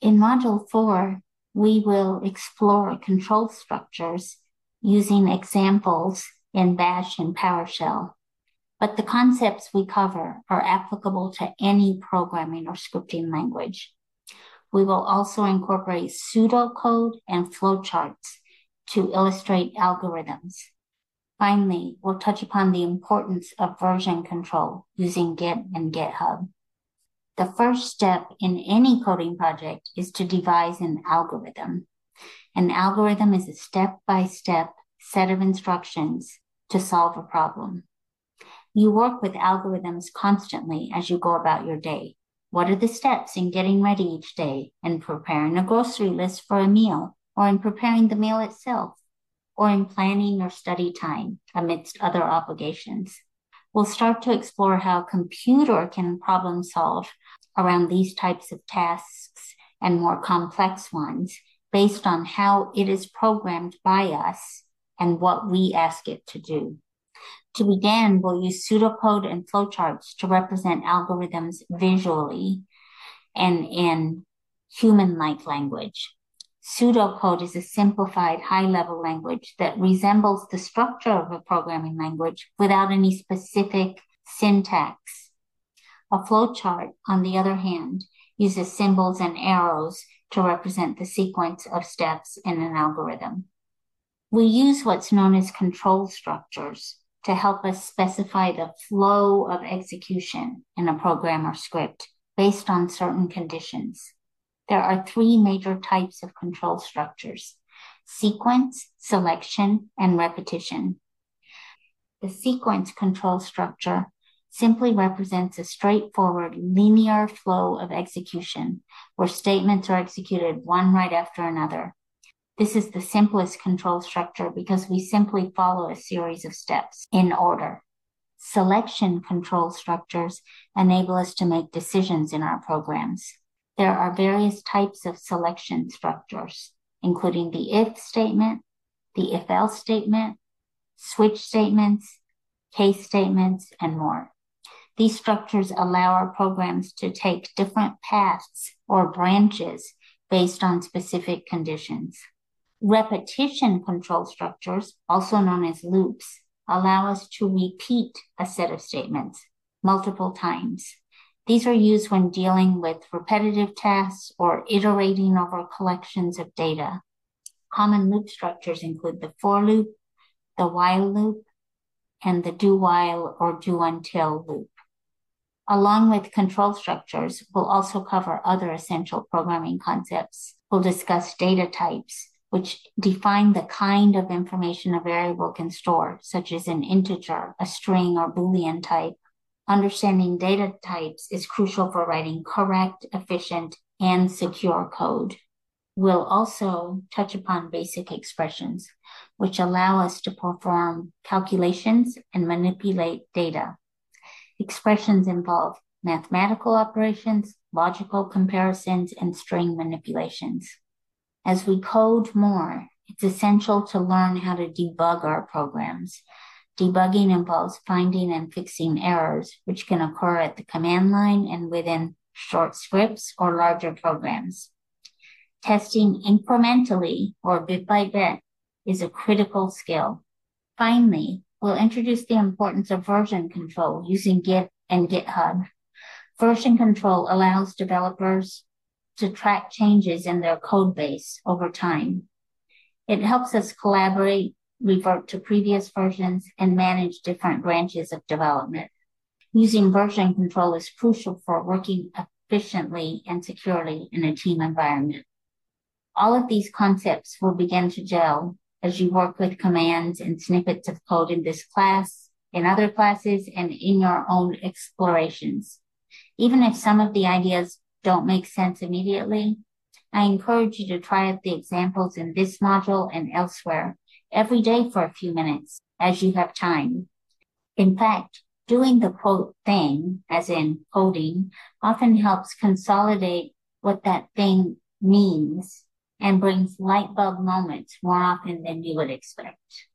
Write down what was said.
In Module 4, we will explore control structures using examples in Bash and PowerShell. But the concepts we cover are applicable to any programming or scripting language. We will also incorporate pseudocode and flowcharts to illustrate algorithms. Finally, we'll touch upon the importance of version control using Git and GitHub. The first step in any coding project is to devise an algorithm. An algorithm is a step by step set of instructions to solve a problem. You work with algorithms constantly as you go about your day. What are the steps in getting ready each day and preparing a grocery list for a meal or in preparing the meal itself or in planning your study time amidst other obligations? We'll start to explore how computer can problem solve around these types of tasks and more complex ones based on how it is programmed by us and what we ask it to do. To begin, we'll use pseudocode and flowcharts to represent algorithms visually and in human-like language. Pseudocode is a simplified high-level language that resembles the structure of a programming language without any specific syntax. A flowchart, on the other hand, uses symbols and arrows to represent the sequence of steps in an algorithm. We use what's known as control structures to help us specify the flow of execution in a program or script based on certain conditions. There are three major types of control structures sequence, selection, and repetition. The sequence control structure simply represents a straightforward linear flow of execution where statements are executed one right after another this is the simplest control structure because we simply follow a series of steps in order. Selection control structures enable us to make decisions in our programs. There are various types of selection structures, including the if statement, the if else statement, switch statements, case statements, and more. These structures allow our programs to take different paths or branches based on specific conditions. Repetition control structures, also known as loops, allow us to repeat a set of statements multiple times. These are used when dealing with repetitive tasks or iterating over collections of data. Common loop structures include the for loop, the while loop, and the do while or do until loop. Along with control structures, we'll also cover other essential programming concepts. We'll discuss data types, which define the kind of information a variable can store, such as an integer, a string, or Boolean type. Understanding data types is crucial for writing correct, efficient, and secure code. We'll also touch upon basic expressions, which allow us to perform calculations and manipulate data. Expressions involve mathematical operations, logical comparisons, and string manipulations. As we code more, it's essential to learn how to debug our programs. Debugging involves finding and fixing errors, which can occur at the command line and within short scripts or larger programs. Testing incrementally or bit by bit is a critical skill. Finally, we'll introduce the importance of version control using Git and GitHub. Version control allows developers to track changes in their code base over time. It helps us collaborate, revert to previous versions, and manage different branches of development. Using version control is crucial for working efficiently and securely in a team environment. All of these concepts will begin to gel as you work with commands and snippets of code in this class, in other classes, and in your own explorations. Even if some of the ideas don't make sense immediately, I encourage you to try out the examples in this module and elsewhere every day for a few minutes as you have time. In fact, doing the quote thing, as in coding, often helps consolidate what that thing means and brings light bulb moments more often than you would expect.